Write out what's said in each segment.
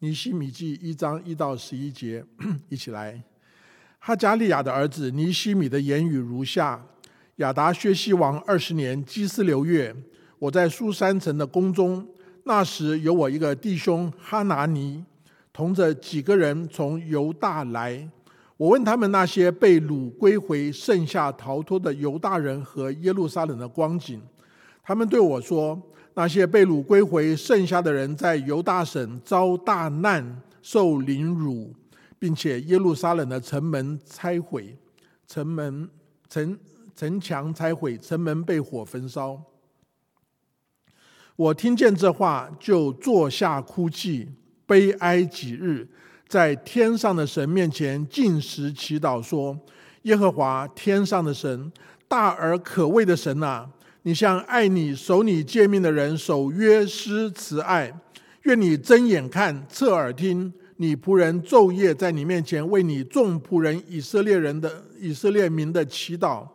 尼西米记一章一到十一节，一起来。哈加利亚的儿子尼西米的言语如下：亚达薛西王二十年基斯流月，我在苏山城的宫中，那时有我一个弟兄哈拿尼，同着几个人从犹大来。我问他们那些被掳归回、剩下逃脱的犹大人和耶路撒冷的光景，他们对我说：那些被掳归回、剩下的人在犹大省遭大难、受凌辱。并且耶路撒冷的城门拆毁，城门城城墙拆毁，城门被火焚烧。我听见这话，就坐下哭泣，悲哀几日，在天上的神面前进食祈祷，说：耶和华天上的神，大而可畏的神啊，你向爱你、守你诫命的人守约施慈爱，愿你睁眼看，侧耳听。你仆人昼夜在你面前为你众仆人以色列人的以色列民的祈祷，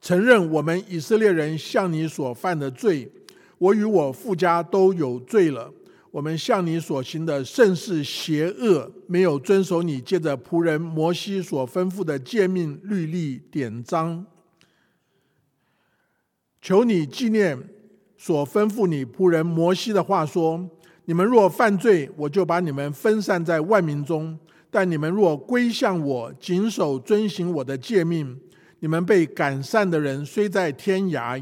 承认我们以色列人向你所犯的罪，我与我父家都有罪了。我们向你所行的甚是邪恶，没有遵守你借着仆人摩西所吩咐的诫命律例典章。求你纪念所吩咐你仆人摩西的话说。你们若犯罪，我就把你们分散在万民中；但你们若归向我，谨守遵行我的诫命，你们被赶散的人虽在天涯，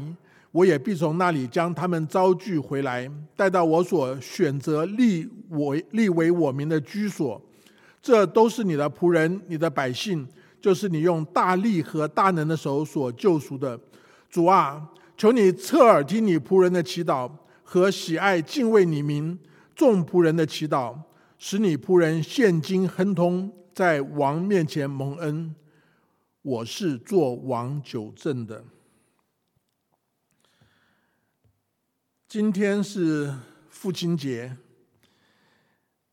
我也必从那里将他们招聚回来，带到我所选择立我立为我民的居所。这都是你的仆人，你的百姓，就是你用大力和大能的手所救赎的。主啊，求你侧耳听你仆人的祈祷和喜爱敬畏你名。众仆人的祈祷，使你仆人现今亨通，在王面前蒙恩。我是做王九正的。今天是父亲节，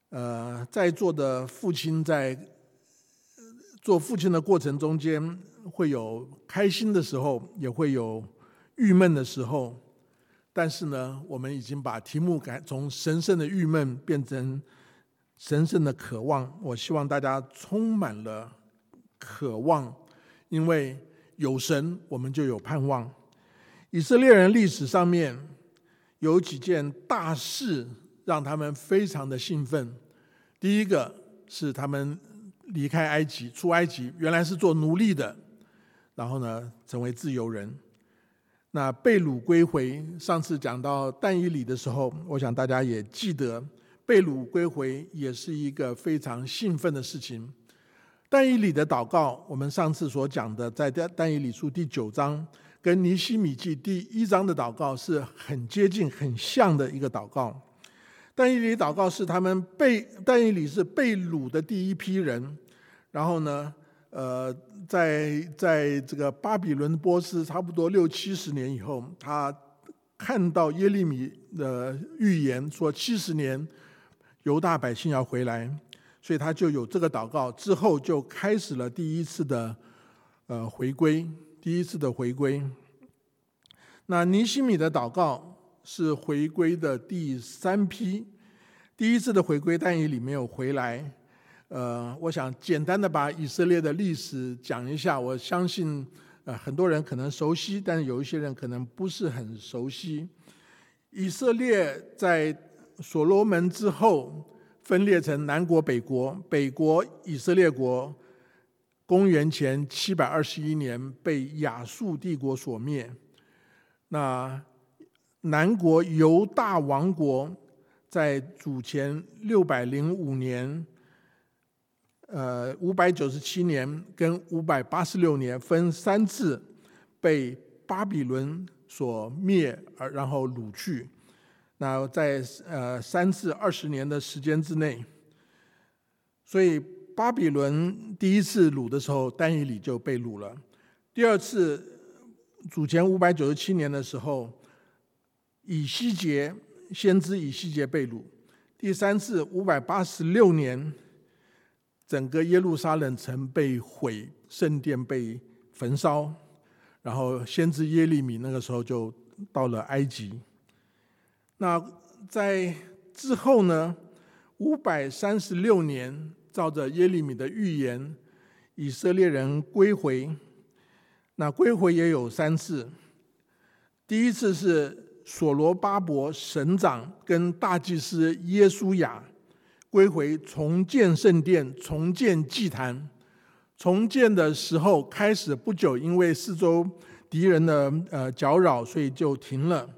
呃，在座的父亲在做父亲的过程中间，会有开心的时候，也会有郁闷的时候。但是呢，我们已经把题目改从神圣的郁闷变成神圣的渴望。我希望大家充满了渴望，因为有神，我们就有盼望。以色列人历史上面有几件大事让他们非常的兴奋。第一个是他们离开埃及，出埃及，原来是做奴隶的，然后呢，成为自由人。那被掳归回，上次讲到但以理的时候，我想大家也记得，被掳归回也是一个非常兴奋的事情。但以理的祷告，我们上次所讲的，在但以理书第九章，跟尼西米记第一章的祷告是很接近、很像的一个祷告。但以理祷告是他们被但以理是被掳的第一批人，然后呢？呃，在在这个巴比伦波斯差不多六七十年以后，他看到耶利米的预言说七十年犹大百姓要回来，所以他就有这个祷告，之后就开始了第一次的呃回归，第一次的回归。那尼西米的祷告是回归的第三批，第一次的回归，但以理没有回来。呃，我想简单的把以色列的历史讲一下。我相信，呃，很多人可能熟悉，但是有一些人可能不是很熟悉。以色列在所罗门之后分裂成南国、北国。北国以色列国，公元前七百二十一年被亚述帝国所灭。那南国犹大王国在主前六百零五年。呃，五百九十七年跟五百八十六年分三次被巴比伦所灭，而然后掳去。那在呃三次二十年的时间之内，所以巴比伦第一次掳的时候，丹以里就被掳了；第二次主前五百九十七年的时候，以西结先知以西结被掳；第三次五百八十六年。整个耶路撒冷城被毁，圣殿被焚烧，然后先知耶利米那个时候就到了埃及。那在之后呢，五百三十六年，照着耶利米的预言，以色列人归回。那归回也有三次，第一次是所罗巴伯省长跟大祭司耶稣亚归回，重建圣殿，重建祭坛。重建的时候开始不久，因为四周敌人的呃搅扰，所以就停了。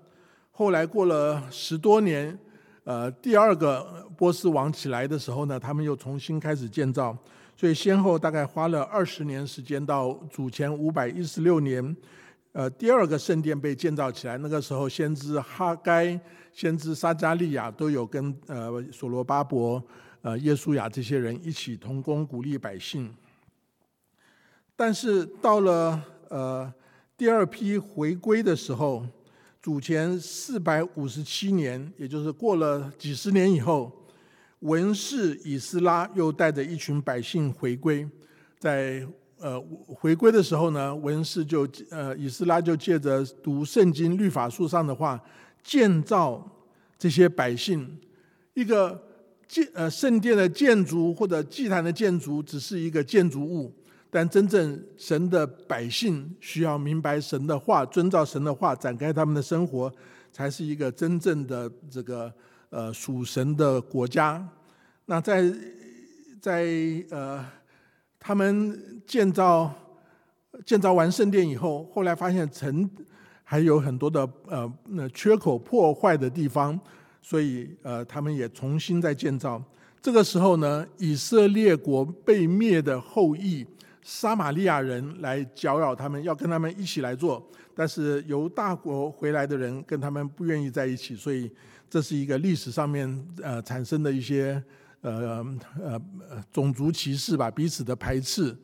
后来过了十多年，呃，第二个波斯王起来的时候呢，他们又重新开始建造。所以先后大概花了二十年时间，到主前五百一十六年，呃，第二个圣殿被建造起来。那个时候，先知哈该、先知撒加利亚都有跟呃所罗巴伯、呃耶稣亚这些人一起同工，鼓励百姓。但是到了呃第二批回归的时候，主前四百五十七年，也就是过了几十年以后，文士以斯拉又带着一群百姓回归。在呃回归的时候呢，文士就呃以斯拉就借着读圣经律法书上的话，建造这些百姓一个建呃圣殿的建筑或者祭坛的建筑，只是一个建筑物。但真正神的百姓需要明白神的话，遵照神的话展开他们的生活，才是一个真正的这个呃属神的国家。那在在呃他们建造建造完圣殿以后，后来发现城还有很多的呃那缺口破坏的地方，所以呃他们也重新再建造。这个时候呢，以色列国被灭的后裔。撒玛利亚人来搅扰他们，要跟他们一起来做，但是由大国回来的人跟他们不愿意在一起，所以这是一个历史上面呃产生的一些呃呃种族歧视吧，彼此的排斥，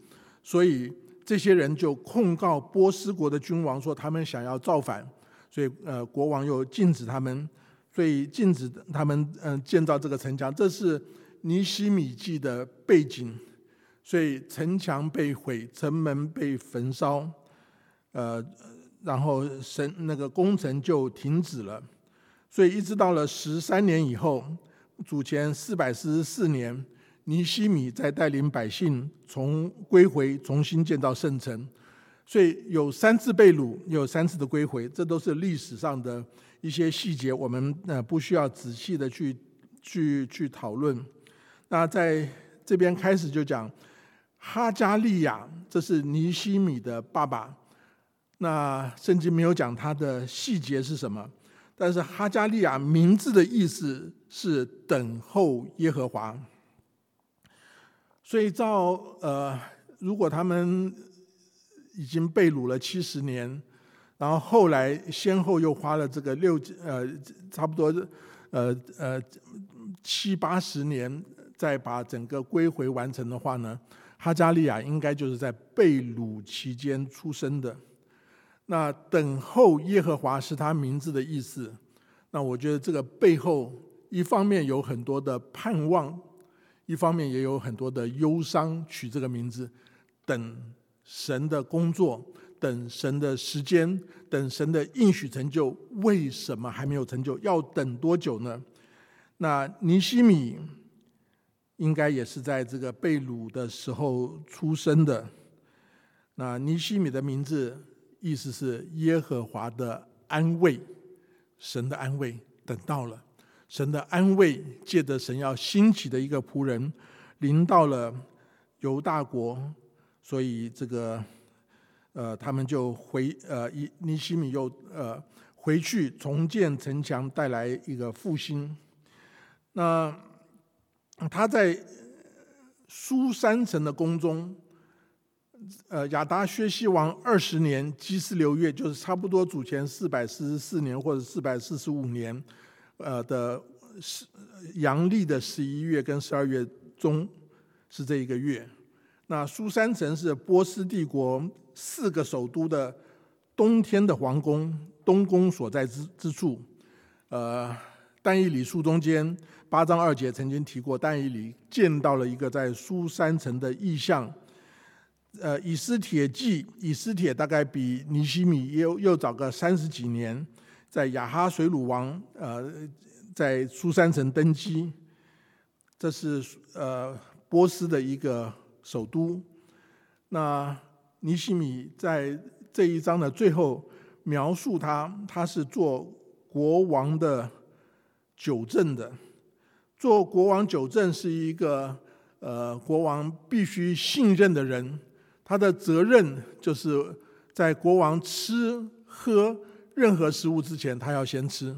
所以这些人就控告波斯国的君王说他们想要造反，所以呃国王又禁止他们，所以禁止他们嗯建造这个城墙，这是尼希米记的背景。所以城墙被毁，城门被焚烧，呃，然后神那个工程就停止了。所以一直到了十三年以后，主前四百四十四年，尼西米在带领百姓从归回，重新建造圣城。所以有三次被掳，有三次的归回，这都是历史上的一些细节，我们呃不需要仔细的去去去讨论。那在这边开始就讲。哈加利亚，这是尼西米的爸爸。那圣经没有讲他的细节是什么，但是哈加利亚名字的意思是等候耶和华。所以照呃，如果他们已经被掳了七十年，然后后来先后又花了这个六呃差不多呃呃七八十年，再把整个归回完成的话呢？哈加利亚应该就是在被掳期间出生的。那等候耶和华是他名字的意思。那我觉得这个背后，一方面有很多的盼望，一方面也有很多的忧伤。取这个名字，等神的工作，等神的时间，等神的应许成就。为什么还没有成就？要等多久呢？那尼西米。应该也是在这个被掳的时候出生的。那尼西米的名字意思是耶和华的安慰，神的安慰等到了，神的安慰借着神要兴起的一个仆人临到了犹大国，所以这个呃他们就回呃尼尼西米又呃回去重建城墙，带来一个复兴。那。他在苏三城的宫中，呃，亚达薛西王二十年基斯流月，就是差不多主前四百四十四年或者四百四十五年，呃的十阳历的十一月跟十二月中是这一个月。那苏三城是波斯帝国四个首都的冬天的皇宫，东宫所在之之处，呃。但以理书中间八章二节曾经提过，但以理见到了一个在苏三城的异象。呃，以斯帖记，以斯帖大概比尼西米又又早个三十几年，在亚哈水鲁王呃在苏三城登基。这是呃波斯的一个首都。那尼西米在这一章的最后描述他，他是做国王的九正的。做国王九正是一个呃国王必须信任的人，他的责任就是在国王吃喝任何食物之前，他要先吃，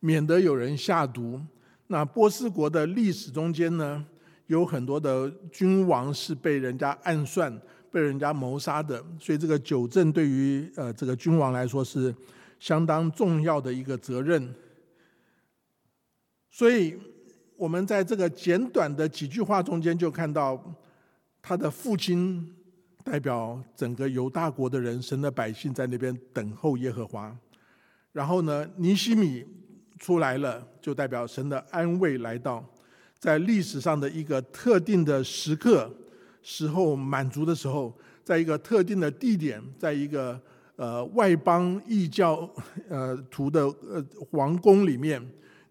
免得有人下毒。那波斯国的历史中间呢，有很多的君王是被人家暗算、被人家谋杀的，所以这个九正对于呃这个君王来说是相当重要的一个责任，所以。我们在这个简短的几句话中间，就看到他的父亲代表整个犹大国的人，神的百姓在那边等候耶和华。然后呢，尼西米出来了，就代表神的安慰来到，在历史上的一个特定的时刻时候满足的时候，在一个特定的地点，在一个呃外邦异教呃徒的呃皇宫里面，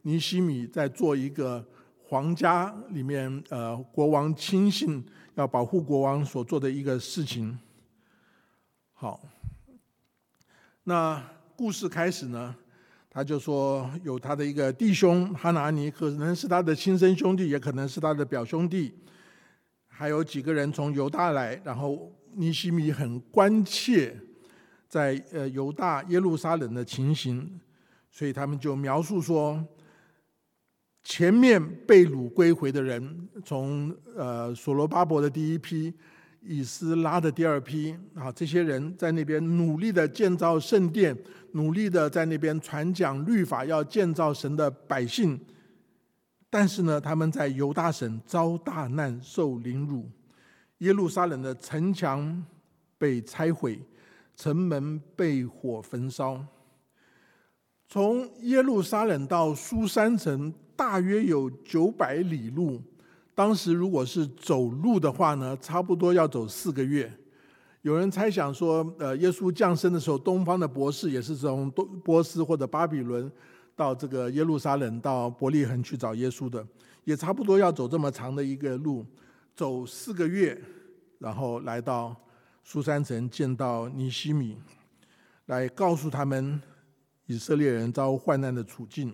尼西米在做一个。皇家里面，呃，国王亲信要保护国王所做的一个事情。好，那故事开始呢，他就说有他的一个弟兄哈拿尼，可能是他的亲生兄弟，也可能是他的表兄弟，还有几个人从犹大来，然后尼西米很关切在呃犹大耶路撒冷的情形，所以他们就描述说。前面被掳归回的人，从呃所罗巴伯的第一批，以斯拉的第二批啊，这些人在那边努力的建造圣殿，努力的在那边传讲律法，要建造神的百姓。但是呢，他们在犹大省遭大难，受凌辱，耶路撒冷的城墙被拆毁，城门被火焚烧。从耶路撒冷到苏山城。大约有九百里路，当时如果是走路的话呢，差不多要走四个月。有人猜想说，呃，耶稣降生的时候，东方的博士也是从东波斯或者巴比伦到这个耶路撒冷到伯利恒去找耶稣的，也差不多要走这么长的一个路，走四个月，然后来到苏山城见到尼西米，来告诉他们以色列人遭患难的处境。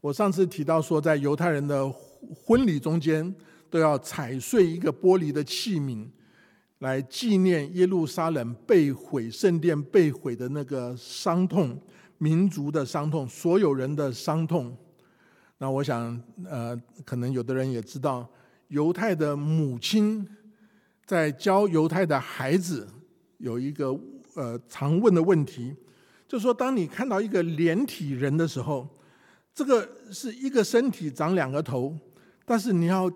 我上次提到说，在犹太人的婚礼中间，都要踩碎一个玻璃的器皿，来纪念耶路撒冷被毁、圣殿被毁的那个伤痛、民族的伤痛、所有人的伤痛。那我想，呃，可能有的人也知道，犹太的母亲在教犹太的孩子有一个呃常问的问题，就是说，当你看到一个连体人的时候。这个是一个身体长两个头，但是你要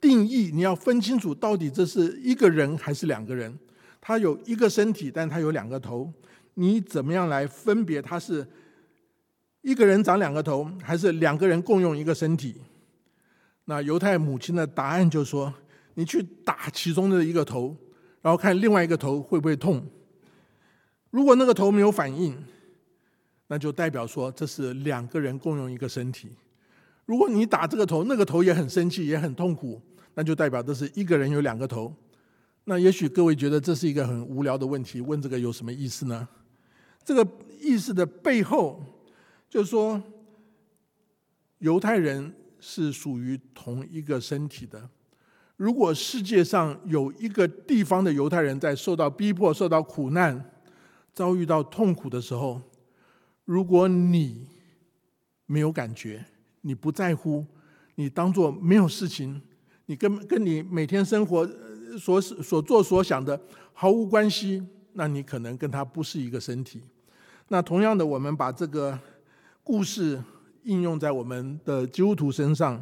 定义，你要分清楚到底这是一个人还是两个人。他有一个身体，但他有两个头，你怎么样来分别他是一个人长两个头，还是两个人共用一个身体？那犹太母亲的答案就说：你去打其中的一个头，然后看另外一个头会不会痛。如果那个头没有反应。那就代表说，这是两个人共用一个身体。如果你打这个头，那个头也很生气，也很痛苦，那就代表这是一个人有两个头。那也许各位觉得这是一个很无聊的问题，问这个有什么意思呢？这个意思的背后，就是说，犹太人是属于同一个身体的。如果世界上有一个地方的犹太人在受到逼迫、受到苦难、遭遇到痛苦的时候，如果你没有感觉，你不在乎，你当做没有事情，你跟跟你每天生活所所做所想的毫无关系，那你可能跟他不是一个身体。那同样的，我们把这个故事应用在我们的基督徒身上，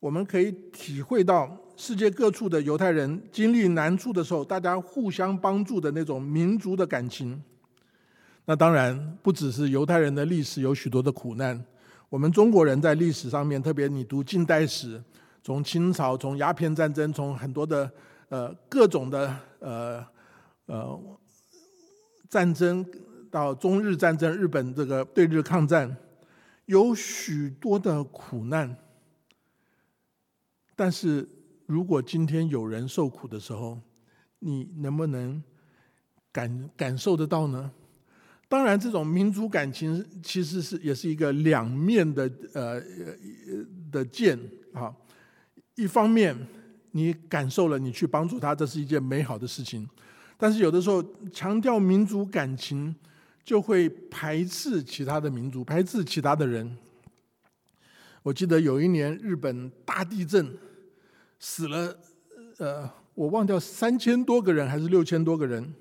我们可以体会到世界各处的犹太人经历难处的时候，大家互相帮助的那种民族的感情。那当然不只是犹太人的历史有许多的苦难，我们中国人在历史上面，特别你读近代史，从清朝、从鸦片战争、从很多的呃各种的呃呃战争到中日战争、日本这个对日抗战，有许多的苦难。但是如果今天有人受苦的时候，你能不能感感受得到呢？当然，这种民族感情其实是也是一个两面的呃的剑啊。一方面，你感受了，你去帮助他，这是一件美好的事情。但是有的时候强调民族感情，就会排斥其他的民族，排斥其他的人。我记得有一年日本大地震，死了呃，我忘掉三千多个人还是六千多个人。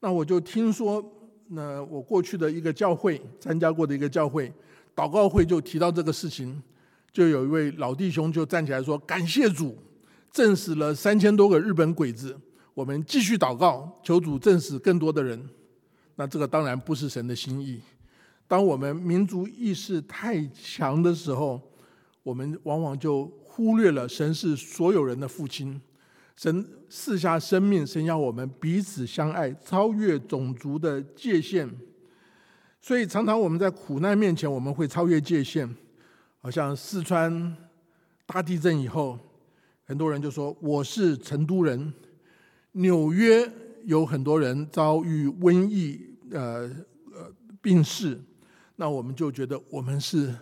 那我就听说，那我过去的一个教会参加过的一个教会祷告会就提到这个事情，就有一位老弟兄就站起来说：“感谢主，震死了三千多个日本鬼子。”我们继续祷告，求主证实更多的人。那这个当然不是神的心意。当我们民族意识太强的时候，我们往往就忽略了神是所有人的父亲。神赐下生命，神要我们彼此相爱，超越种族的界限。所以常常我们在苦难面前，我们会超越界限。好像四川大地震以后，很多人就说：“我是成都人。”纽约有很多人遭遇瘟疫，呃呃病逝，那我们就觉得我们是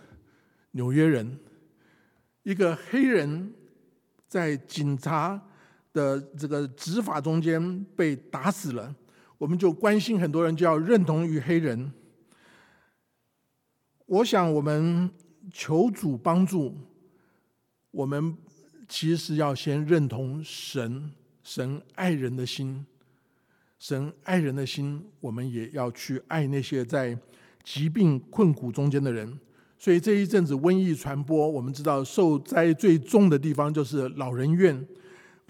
纽约人。一个黑人在警察的这个执法中间被打死了，我们就关心很多人就要认同于黑人。我想我们求主帮助，我们其实要先认同神。神爱人的心，神爱人的心，我们也要去爱那些在疾病困苦中间的人。所以这一阵子瘟疫传播，我们知道受灾最重的地方就是老人院，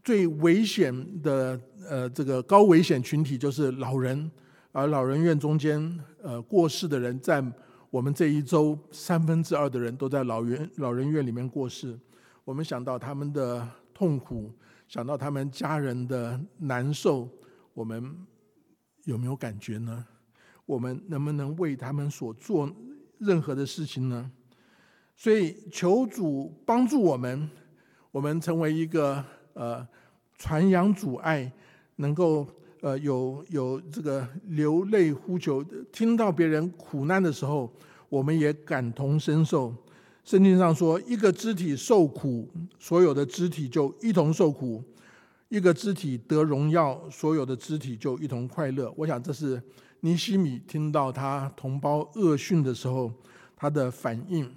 最危险的呃这个高危险群体就是老人，而老人院中间呃过世的人占我们这一周三分之二的人都在老院老人院里面过世。我们想到他们的痛苦。想到他们家人的难受，我们有没有感觉呢？我们能不能为他们所做任何的事情呢？所以求主帮助我们，我们成为一个呃传扬主爱，能够呃有有这个流泪呼求，听到别人苦难的时候，我们也感同身受。圣经上说，一个肢体受苦，所有的肢体就一同受苦；一个肢体得荣耀，所有的肢体就一同快乐。我想，这是尼西米听到他同胞恶训的时候他的反应。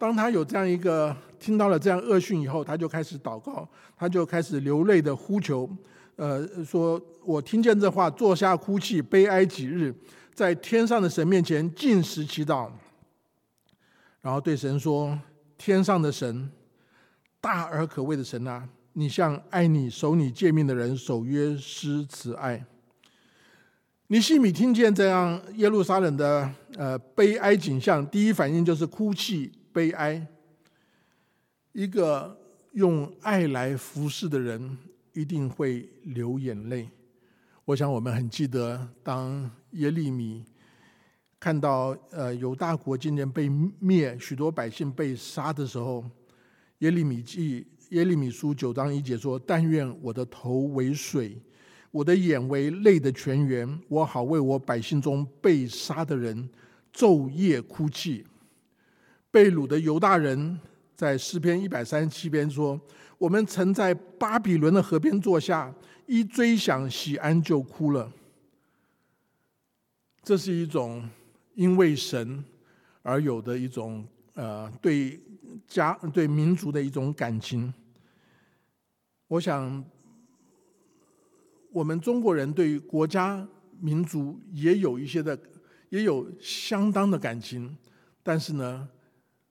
当他有这样一个听到了这样恶训以后，他就开始祷告，他就开始流泪的呼求，呃，说我听见这话，坐下哭泣，悲哀几日，在天上的神面前进食祈祷。然后对神说：“天上的神，大而可畏的神啊，你向爱你、守你诫命的人守约施慈爱。”尼西米听见这样耶路撒冷的呃悲哀景象，第一反应就是哭泣悲哀。一个用爱来服侍的人，一定会流眼泪。我想我们很记得，当耶利米。看到呃犹大国今年被灭，许多百姓被杀的时候，耶利米记耶利米书九章一节说：“但愿我的头为水，我的眼为泪的泉源，我好为我百姓中被杀的人昼夜哭泣。”被掳的犹大人在诗篇一百三十七篇说：“我们曾在巴比伦的河边坐下，一追想喜安就哭了。”这是一种。因为神而有的一种呃对家对民族的一种感情，我想我们中国人对于国家民族也有一些的也有相当的感情，但是呢，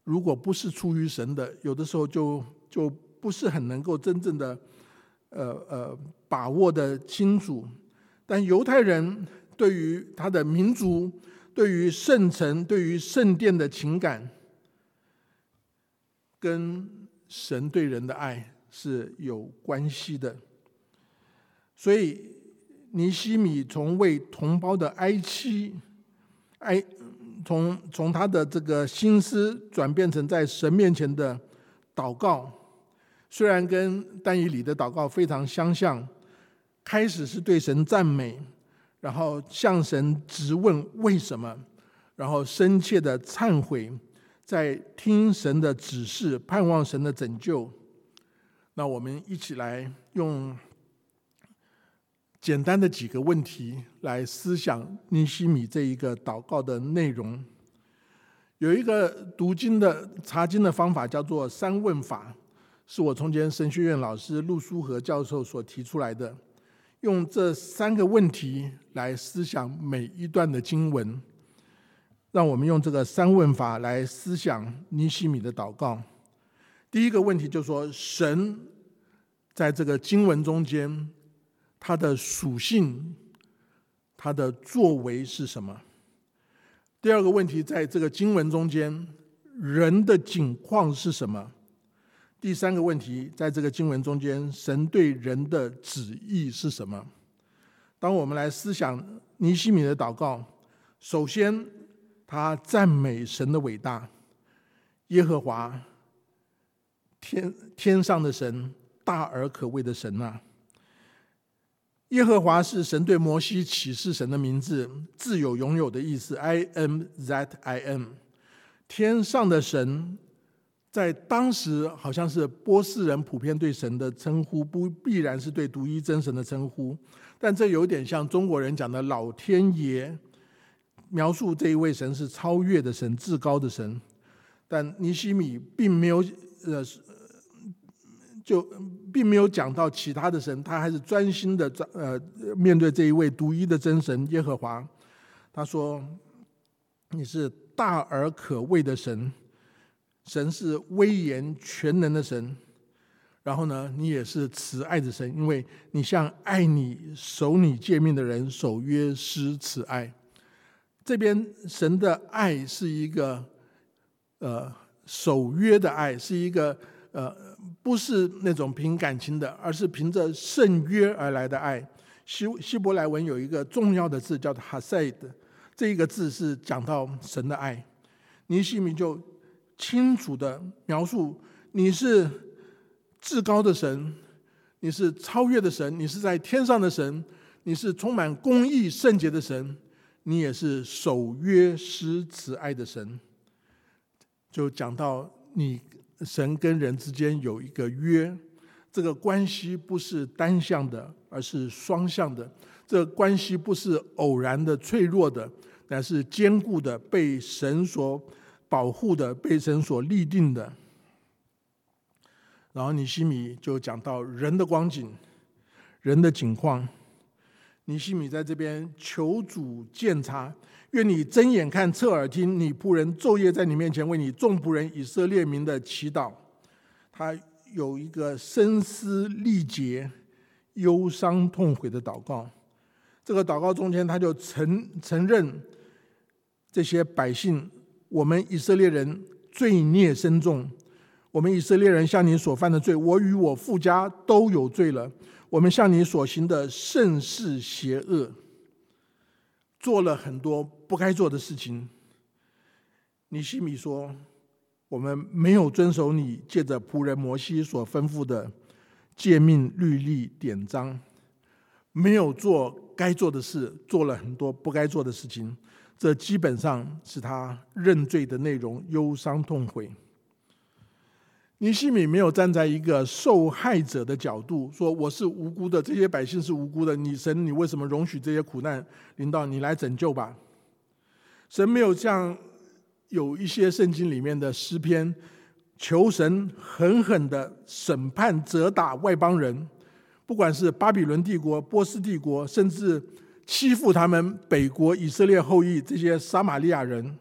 如果不是出于神的，有的时候就就不是很能够真正的呃呃把握的清楚。但犹太人对于他的民族。对于圣城、对于圣殿的情感，跟神对人的爱是有关系的。所以尼西米从为同胞的哀戚、哀，从从他的这个心思转变成在神面前的祷告，虽然跟但以理的祷告非常相像，开始是对神赞美，然后向神直问为什么，然后深切的忏悔，在听神的指示，盼望神的拯救。那我们一起来用简单的几个问题来思想尼西米这一个祷告的内容。有一个读经的查经的方法叫做三问法。是我从前神学院老师陆书和教授所提出来的，用这三个问题来思想每一段的经文，让我们用这个三问法来思想尼西米的祷告。第一个问题就说：神在这个经文中间，他的属性、他的作为是什么？第二个问题，在这个经文中间，人的境况是什么？第三个问题，在这个经文中间，神对人的旨意是什么？当我们来思想尼西米的祷告，首先他赞美神的伟大，耶和华，天天上的神，大而可畏的神呐！耶和华是神对摩西启示神的名字，自有拥有的意思。I am that I am，天上的神。在当时，好像是波斯人普遍对神的称呼，不必然是对独一真神的称呼，但这有点像中国人讲的老天爷，描述这一位神是超越的神、至高的神。但尼西米并没有呃，就并没有讲到其他的神，他还是专心的呃面对这一位独一的真神耶和华。他说：“你是大而可畏的神。”神是威严全能的神，然后呢，你也是慈爱的神，因为你向爱你、守你诫命的人守约施慈爱。这边神的爱是一个呃守约的爱，是一个呃不是那种凭感情的，而是凭着圣约而来的爱。希希伯来文有一个重要的字叫做哈塞的，这一个字是讲到神的爱。尼西米就。清楚的描述，你是至高的神，你是超越的神，你是在天上的神，你是充满公义圣洁的神，你也是守约施慈爱的神。就讲到你神跟人之间有一个约，这个关系不是单向的，而是双向的。这关系不是偶然的、脆弱的，乃是坚固的，被神所。保护的被神所立定的，然后尼西米就讲到人的光景，人的景况。尼西米在这边求主鉴察，愿你睁眼看，侧耳听，你仆人昼夜在你面前为你众仆人以色列民的祈祷。他有一个声嘶力竭、忧伤痛悔的祷告。这个祷告中间，他就承承认这些百姓。我们以色列人罪孽深重，我们以色列人向你所犯的罪，我与我父家都有罪了。我们向你所行的甚是邪恶，做了很多不该做的事情。尼西米说：“我们没有遵守你借着仆人摩西所吩咐的诫命律例典章，没有做该做的事，做了很多不该做的事情。”这基本上是他认罪的内容，忧伤痛悔。尼西米没有站在一个受害者的角度说：“我是无辜的，这些百姓是无辜的。你神，你为什么容许这些苦难临到你来拯救吧？”神没有像有一些圣经里面的诗篇，求神狠狠的审判、责打外邦人，不管是巴比伦帝国、波斯帝国，甚至。欺负他们北国以色列后裔这些撒玛利亚人，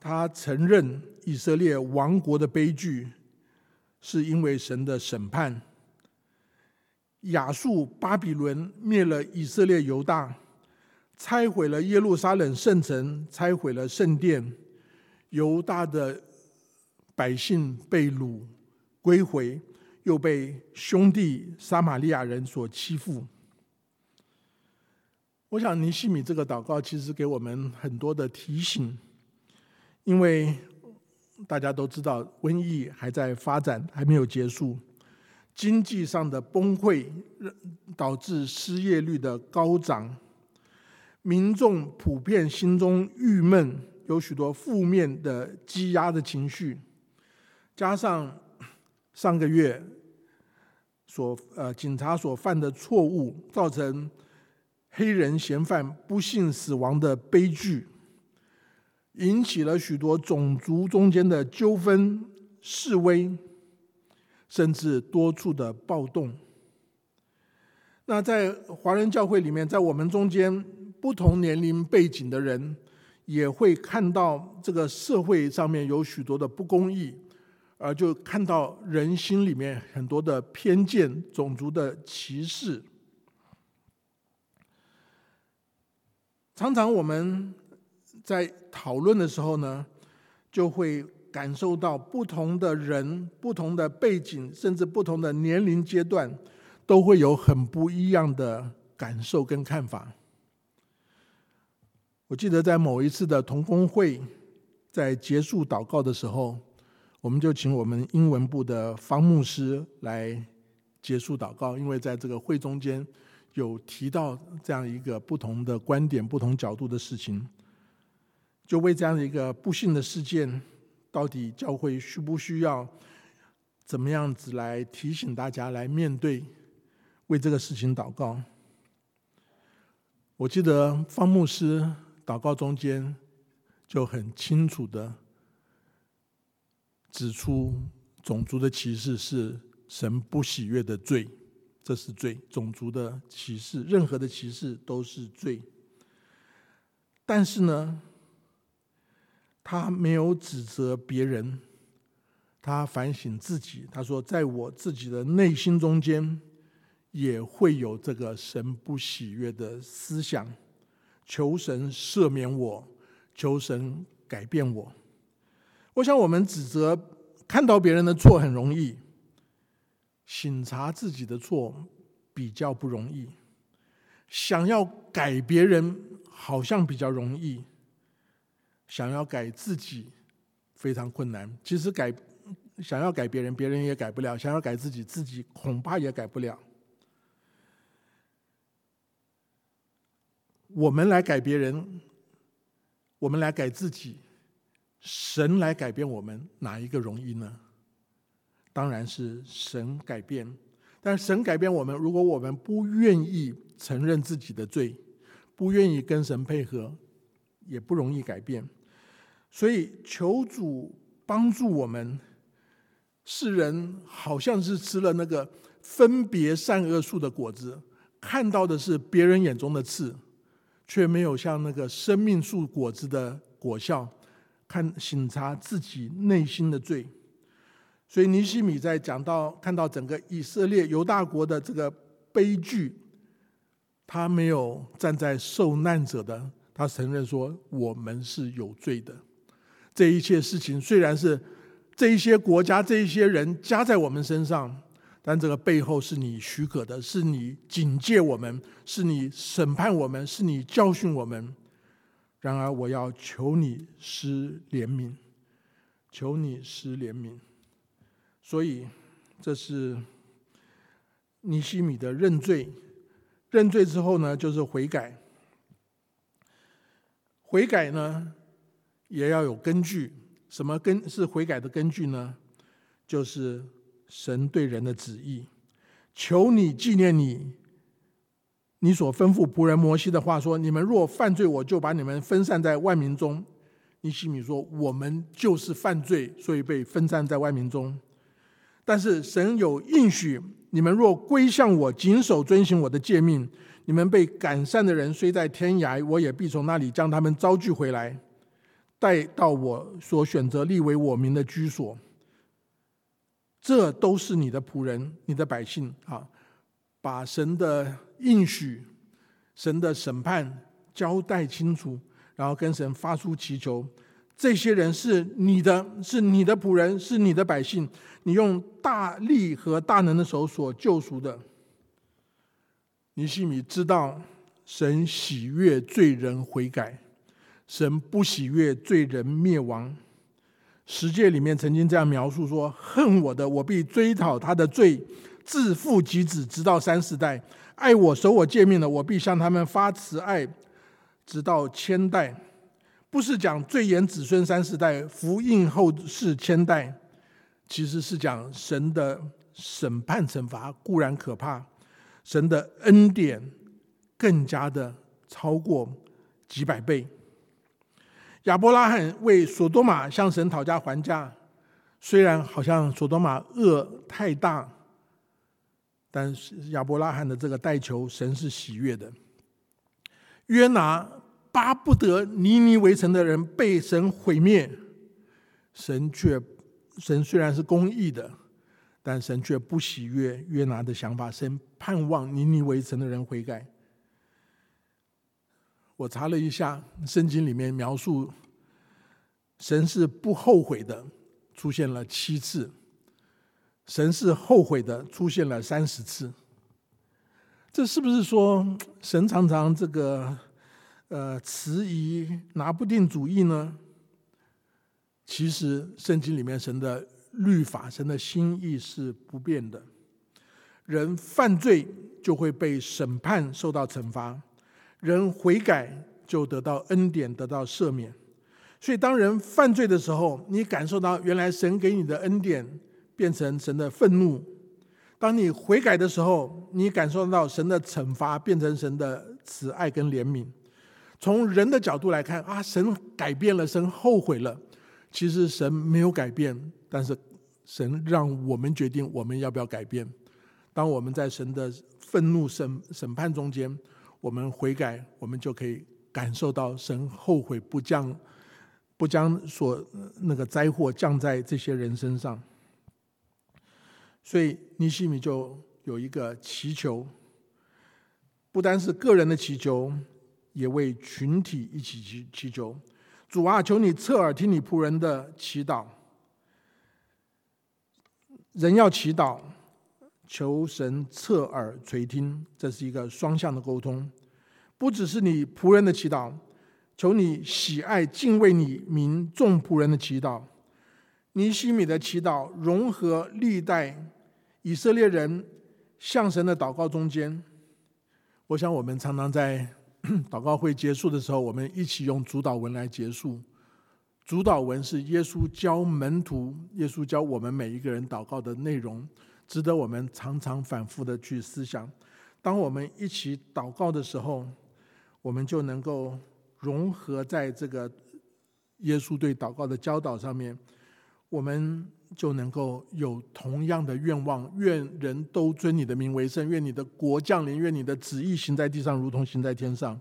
他承认以色列亡国的悲剧是因为神的审判。亚述巴比伦灭了以色列犹大，拆毁了耶路撒冷圣城，拆毁了圣殿，犹大的百姓被掳归回。又被兄弟撒玛利亚人所欺负。我想尼西米这个祷告其实给我们很多的提醒，因为大家都知道，瘟疫还在发展，还没有结束。经济上的崩溃，导致失业率的高涨，民众普遍心中郁闷，有许多负面的积压的情绪，加上上个月所呃警察所犯的错误，造成黑人嫌犯不幸死亡的悲剧。引起了许多种族中间的纠纷、示威，甚至多处的暴动。那在华人教会里面，在我们中间不同年龄背景的人，也会看到这个社会上面有许多的不公义，而就看到人心里面很多的偏见、种族的歧视。常常我们。在讨论的时候呢，就会感受到不同的人、不同的背景，甚至不同的年龄阶段，都会有很不一样的感受跟看法。我记得在某一次的同工会，在结束祷告的时候，我们就请我们英文部的方牧师来结束祷告，因为在这个会中间有提到这样一个不同的观点、不同角度的事情。就为这样的一个不幸的事件，到底教会需不需要怎么样子来提醒大家来面对，为这个事情祷告？我记得方牧师祷告中间就很清楚的指出，种族的歧视是神不喜悦的罪，这是罪。种族的歧视，任何的歧视都是罪。但是呢？他没有指责别人，他反省自己。他说：“在我自己的内心中间，也会有这个神不喜悦的思想，求神赦免我，求神改变我。”我想，我们指责、看到别人的错很容易，醒察自己的错比较不容易。想要改别人，好像比较容易。想要改自己非常困难，其实改想要改别人，别人也改不了；想要改自己，自己恐怕也改不了。我们来改别人，我们来改自己，神来改变我们，哪一个容易呢？当然是神改变。但神改变我们，如果我们不愿意承认自己的罪，不愿意跟神配合，也不容易改变。所以求主帮助我们。世人好像是吃了那个分别善恶树的果子，看到的是别人眼中的刺，却没有像那个生命树果子的果效，看醒察自己内心的罪。所以尼西米在讲到看到整个以色列犹大国的这个悲剧，他没有站在受难者的，他承认说我们是有罪的。这一切事情虽然是这一些国家、这一些人加在我们身上，但这个背后是你许可的，是你警戒我们，是你审判我们，是你教训我们。然而，我要求你施怜悯，求你施怜悯。所以，这是尼西米的认罪。认罪之后呢，就是悔改。悔改呢？也要有根据，什么根是悔改的根据呢？就是神对人的旨意。求你纪念你，你所吩咐仆人摩西的话说：你们若犯罪，我就把你们分散在万民中。尼西米说：我们就是犯罪，所以被分散在万民中。但是神有应许，你们若归向我，谨守遵行我的诫命，你们被赶散的人虽在天涯，我也必从那里将他们招聚回来。带到我所选择立为我民的居所，这都是你的仆人、你的百姓啊！把神的应许、神的审判交代清楚，然后跟神发出祈求。这些人是你的，是你的仆人，是你的百姓，你用大力和大能的手所救赎的。尼西米知道神喜悦罪人悔改。神不喜悦罪人灭亡，十诫里面曾经这样描述说：“恨我的，我必追讨他的罪，自父及子，直到三四代；爱我、守我诫命的，我必向他们发慈爱，直到千代。”不是讲罪延子孙三四代，福应后世千代，其实是讲神的审判惩罚固然可怕，神的恩典更加的超过几百倍。亚伯拉罕为索多玛向神讨价还价，虽然好像索多玛恶太大，但是亚伯拉罕的这个代求，神是喜悦的。约拿巴不得尼尼围城的人被神毁灭，神却神虽然是公义的，但神却不喜悦约拿的想法，神盼望尼尼围城的人悔改。我查了一下，圣经里面描述神是不后悔的，出现了七次；神是后悔的，出现了三十次。这是不是说神常常这个呃迟疑、拿不定主意呢？其实圣经里面神的律法、神的心意是不变的。人犯罪就会被审判，受到惩罚。人悔改就得到恩典，得到赦免。所以，当人犯罪的时候，你感受到原来神给你的恩典变成神的愤怒；当你悔改的时候，你感受到神的惩罚变成神的慈爱跟怜悯。从人的角度来看，啊，神改变了，神后悔了。其实神没有改变，但是神让我们决定我们要不要改变。当我们在神的愤怒审审判中间。我们悔改，我们就可以感受到神后悔不降，不将所那个灾祸降在这些人身上。所以尼西米就有一个祈求，不单是个人的祈求，也为群体一起祈祈求。主啊，求你侧耳听你仆人的祈祷。人要祈祷。求神侧耳垂听，这是一个双向的沟通，不只是你仆人的祈祷，求你喜爱敬畏你民众仆人的祈祷。尼西米的祈祷融合历代以色列人向神的祷告中间。我想我们常常在 祷告会结束的时候，我们一起用主导文来结束。主导文是耶稣教门徒，耶稣教我们每一个人祷告的内容。值得我们常常反复的去思想。当我们一起祷告的时候，我们就能够融合在这个耶稣对祷告的教导上面，我们就能够有同样的愿望：愿人都尊你的名为圣，愿你的国降临，愿你的旨意行在地上，如同行在天上。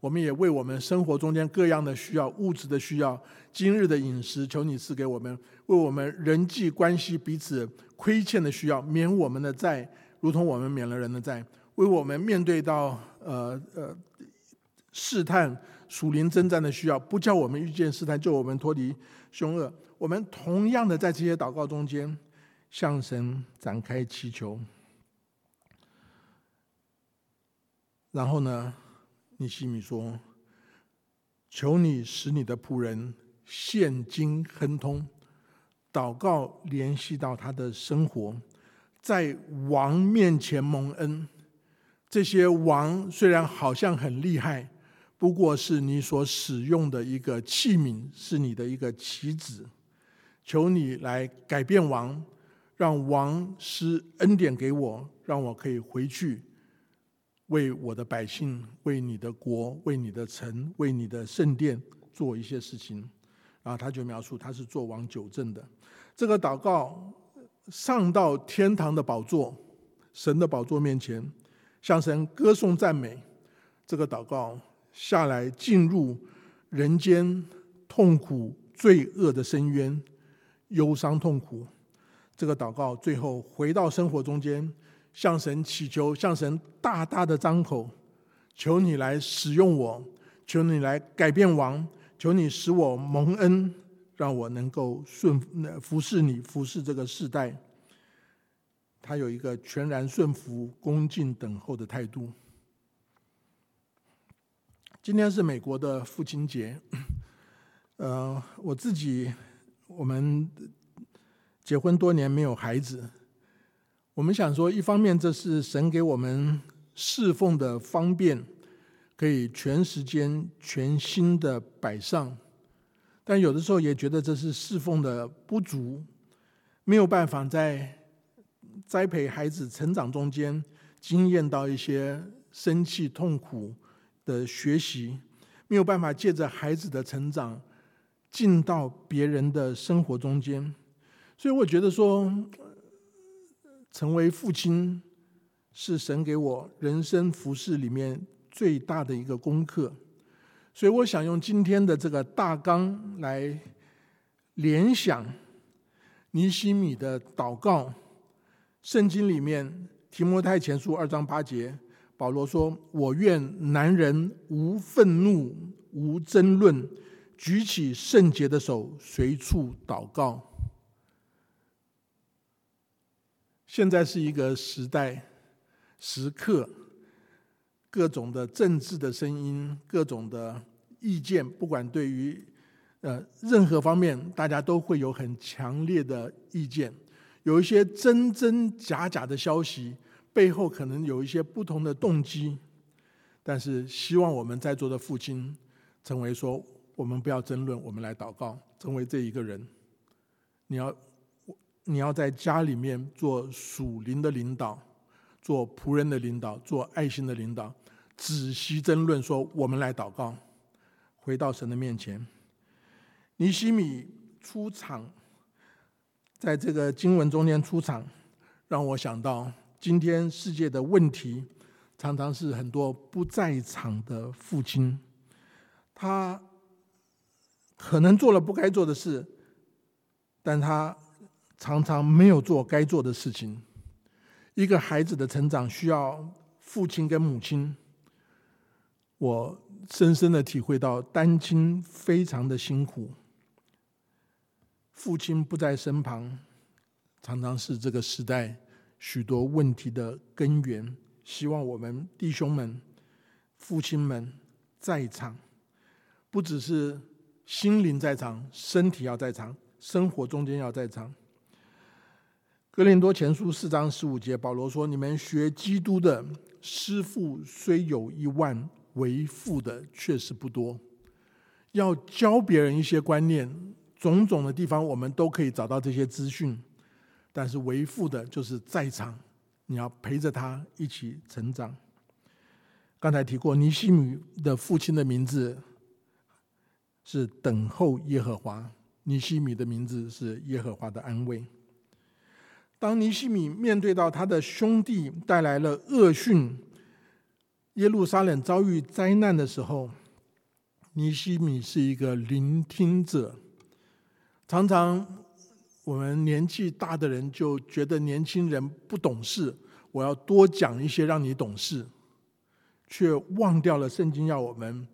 我们也为我们生活中间各样的需要、物质的需要、今日的饮食，求你赐给我们；为我们人际关系彼此亏欠的需要，免我们的债，如同我们免了人的债；为我们面对到呃呃试探、属灵征战的需要，不叫我们遇见试探，就我们脱离凶恶。我们同样的在这些祷告中间，向神展开祈求，然后呢？你西米说：“求你使你的仆人现今亨通，祷告联系到他的生活，在王面前蒙恩。这些王虽然好像很厉害，不过是你所使用的一个器皿，是你的一个棋子。求你来改变王，让王施恩典给我，让我可以回去。”为我的百姓，为你的国，为你的城，为你的圣殿做一些事情，然后他就描述他是做王九正的。这个祷告上到天堂的宝座，神的宝座面前，向神歌颂赞美。这个祷告下来进入人间痛苦罪恶的深渊，忧伤痛苦。这个祷告最后回到生活中间。向神祈求，向神大大的张口，求你来使用我，求你来改变王，求你使我蒙恩，让我能够顺服侍你，服侍这个世代。他有一个全然顺服、恭敬等候的态度。今天是美国的父亲节，呃，我自己我们结婚多年没有孩子，我们想说，一方面这是神给我们侍奉的方便，可以全时间、全心的摆上；但有的时候也觉得这是侍奉的不足，没有办法在栽培孩子成长中间经验到一些生气、痛苦的学习，没有办法借着孩子的成长。进到别人的生活中间，所以我觉得说，成为父亲是神给我人生服饰里面最大的一个功课。所以我想用今天的这个大纲来联想尼西米的祷告。圣经里面提摩太前书二章八节，保罗说：“我愿男人无愤怒，无争论。”举起圣洁的手，随处祷告。现在是一个时代、时刻，各种的政治的声音，各种的意见，不管对于呃任何方面，大家都会有很强烈的意见。有一些真真假假的消息，背后可能有一些不同的动机。但是，希望我们在座的父亲，成为说。我们不要争论，我们来祷告，成为这一个人。你要，你要在家里面做属灵的领导，做仆人的领导，做爱心的领导。仔细争论，说我们来祷告，回到神的面前。尼西米出场，在这个经文中间出场，让我想到今天世界的问题，常常是很多不在场的父亲，他。可能做了不该做的事，但他常常没有做该做的事情。一个孩子的成长需要父亲跟母亲。我深深的体会到单亲非常的辛苦，父亲不在身旁，常常是这个时代许多问题的根源。希望我们弟兄们、父亲们在场，不只是。心灵在场，身体要在场，生活中间要在场。哥林多前书四章十五节，保罗说：“你们学基督的师傅虽有一万，为父的确实不多。要教别人一些观念，种种的地方我们都可以找到这些资讯。但是为父的，就是在场，你要陪着他一起成长。刚才提过尼西米的父亲的名字。”是等候耶和华。尼西米的名字是耶和华的安慰。当尼西米面对到他的兄弟带来了恶讯，耶路撒冷遭遇灾难的时候，尼西米是一个聆听者。常常我们年纪大的人就觉得年轻人不懂事，我要多讲一些让你懂事，却忘掉了圣经要我们。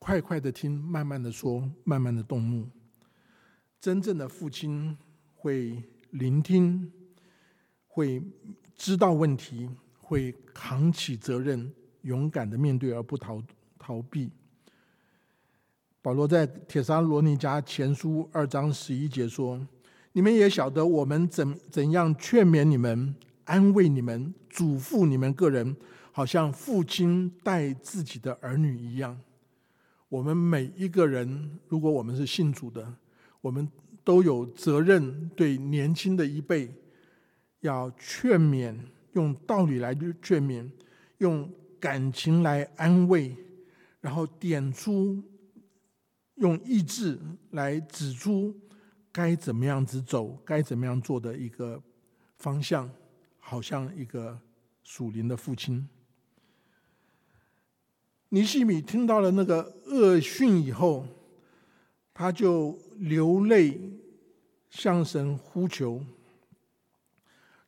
快快的听，慢慢的说，慢慢的动怒。真正的父亲会聆听，会知道问题，会扛起责任，勇敢的面对而不逃逃避。保罗在铁沙罗尼迦前书二章十一节说：“你们也晓得我们怎怎样劝勉你们，安慰你们，嘱咐你们个人，好像父亲待自己的儿女一样。”我们每一个人，如果我们是信主的，我们都有责任对年轻的一辈要劝勉，用道理来劝勉，用感情来安慰，然后点出用意志来指出该怎么样子走，该怎么样做的一个方向，好像一个属灵的父亲。尼西米听到了那个恶讯以后，他就流泪向神呼求。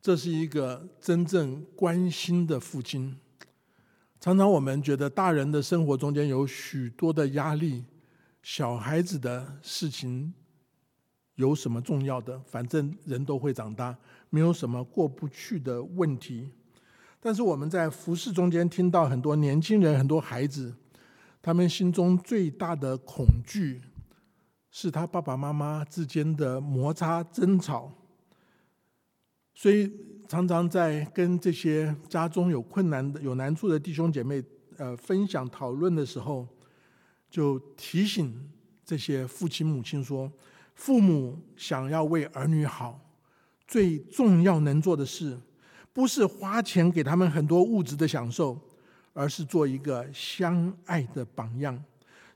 这是一个真正关心的父亲。常常我们觉得大人的生活中间有许多的压力，小孩子的事情有什么重要的？反正人都会长大，没有什么过不去的问题。但是我们在服饰中间听到很多年轻人、很多孩子，他们心中最大的恐惧是他爸爸妈妈之间的摩擦争吵，所以常常在跟这些家中有困难的、有难处的弟兄姐妹呃分享讨论的时候，就提醒这些父亲母亲说：父母想要为儿女好，最重要能做的事，不是花钱给他们很多物质的享受，而是做一个相爱的榜样。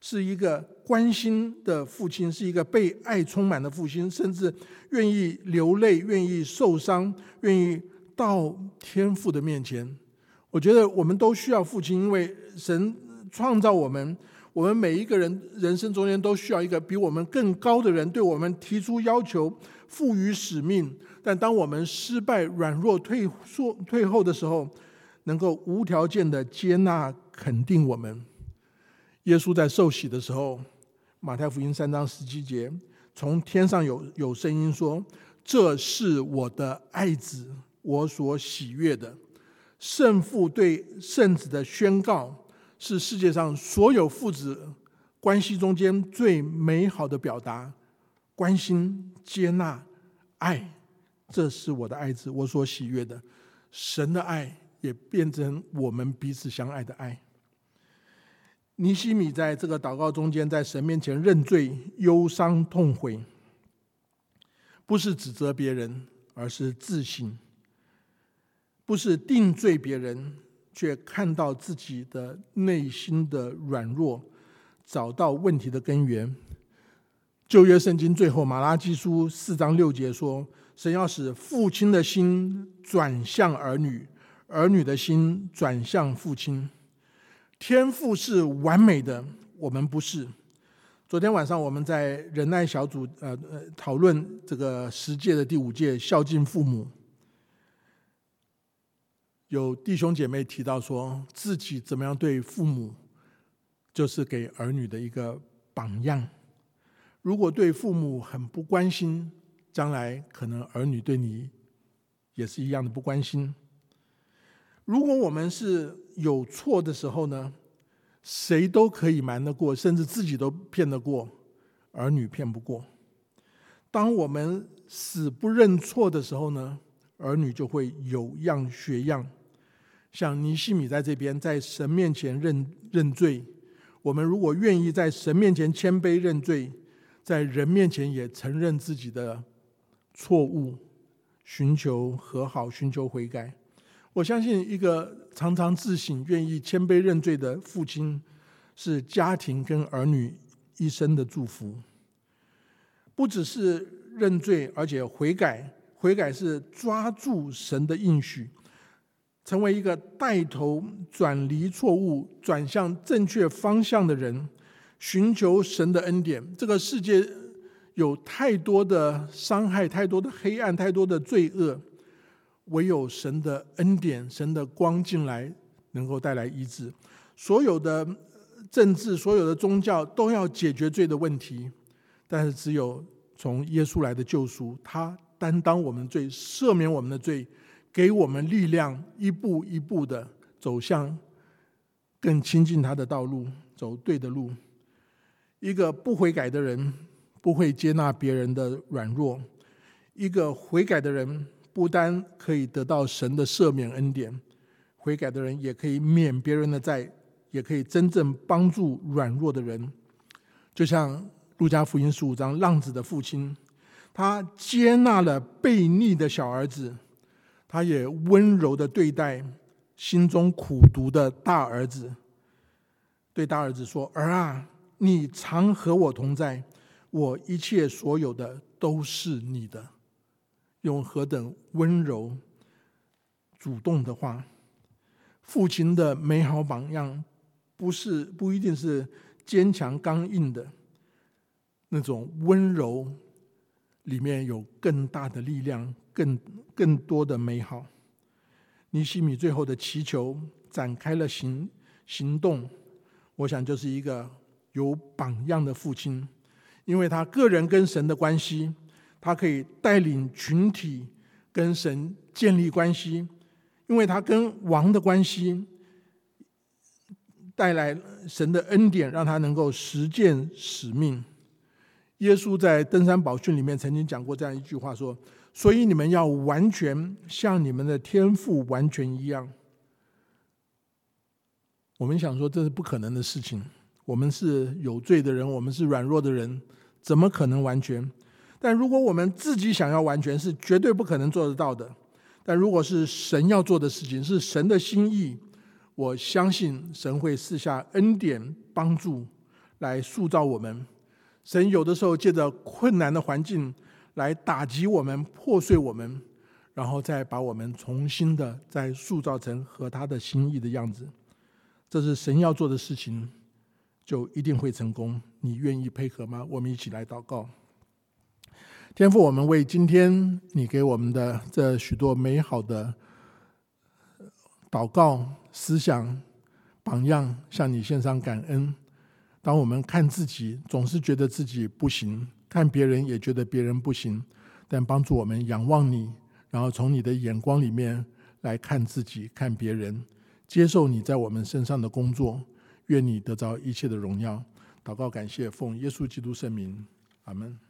是一个关心的父亲，是一个被爱充满的父亲，甚至愿意流泪、愿意受伤、愿意到天父的面前。我觉得我们都需要父亲，因为神创造我们，我们每一个人人生中间都需要一个比我们更高的人对我们提出要求、赋予使命。但当我们失败、软弱、退缩、退后的时候，能够无条件的接纳、肯定我们。耶稣在受洗的时候，《马太福音》三章十七节，从天上有有声音说：“这是我的爱子，我所喜悦的。”圣父对圣子的宣告，是世界上所有父子关系中间最美好的表达。关心、接纳、爱，这是我的爱子，我所喜悦的。神的爱也变成我们彼此相爱的爱。尼西米在这个祷告中间，在神面前认罪、忧伤、痛悔，不是指责别人，而是自省；不是定罪别人，却看到自己的内心的软弱，找到问题的根源。旧约圣经最后马拉基书四章六节说：“神要使父亲的心转向儿女，儿女的心转向父亲。”天赋是完美的，我们不是。昨天晚上我们在仁爱小组呃呃讨论这个十届的第五届孝敬父母，有弟兄姐妹提到说自己怎么样对父母，就是给儿女的一个榜样。如果对父母很不关心，将来可能儿女对你也是一样的不关心。如果我们是有错的时候呢，谁都可以瞒得过，甚至自己都骗得过，儿女骗不过。当我们死不认错的时候呢，儿女就会有样学样。像尼西米在这边，在神面前认认罪。我们如果愿意在神面前谦卑认罪，在人面前也承认自己的错误，寻求和好，寻求悔改。我相信一个常常自省、愿意谦卑认罪的父亲，是家庭跟儿女一生的祝福。不只是认罪，而且悔改。悔改是抓住神的应许，成为一个带头转离错误、转向正确方向的人，寻求神的恩典。这个世界有太多的伤害，太多的黑暗，太多的罪恶。唯有神的恩典、神的光进来，能够带来医治。所有的政治、所有的宗教都要解决罪的问题，但是只有从耶稣来的救赎，他担当我们罪，赦免我们的罪，给我们力量，一步一步的走向更亲近他的道路，走对的路。一个不悔改的人，不会接纳别人的软弱；一个悔改的人。不单可以得到神的赦免恩典，悔改的人也可以免别人的债，也可以真正帮助软弱的人。就像路加福音十五章，浪子的父亲，他接纳了悖逆的小儿子，他也温柔的对待心中苦读的大儿子，对大儿子说：“儿啊，你常和我同在，我一切所有的都是你的。”用何等温柔、主动的话，父亲的美好榜样，不是不一定是坚强刚硬的那种温柔，里面有更大的力量，更更多的美好。尼西米最后的祈求展开了行行动，我想就是一个有榜样的父亲，因为他个人跟神的关系。他可以带领群体跟神建立关系，因为他跟王的关系带来神的恩典，让他能够实践使命。耶稣在登山宝训里面曾经讲过这样一句话：说，所以你们要完全像你们的天赋完全一样。我们想说这是不可能的事情，我们是有罪的人，我们是软弱的人，怎么可能完全？但如果我们自己想要完全，是绝对不可能做得到的。但如果是神要做的事情，是神的心意，我相信神会赐下恩典帮助，来塑造我们。神有的时候借着困难的环境来打击我们、破碎我们，然后再把我们重新的再塑造成和他的心意的样子。这是神要做的事情，就一定会成功。你愿意配合吗？我们一起来祷告。天父，我们为今天你给我们的这许多美好的祷告、思想、榜样，向你献上感恩。当我们看自己，总是觉得自己不行；看别人，也觉得别人不行。但帮助我们仰望你，然后从你的眼光里面来看自己、看别人，接受你在我们身上的工作。愿你得着一切的荣耀。祷告，感谢奉耶稣基督圣名，阿门。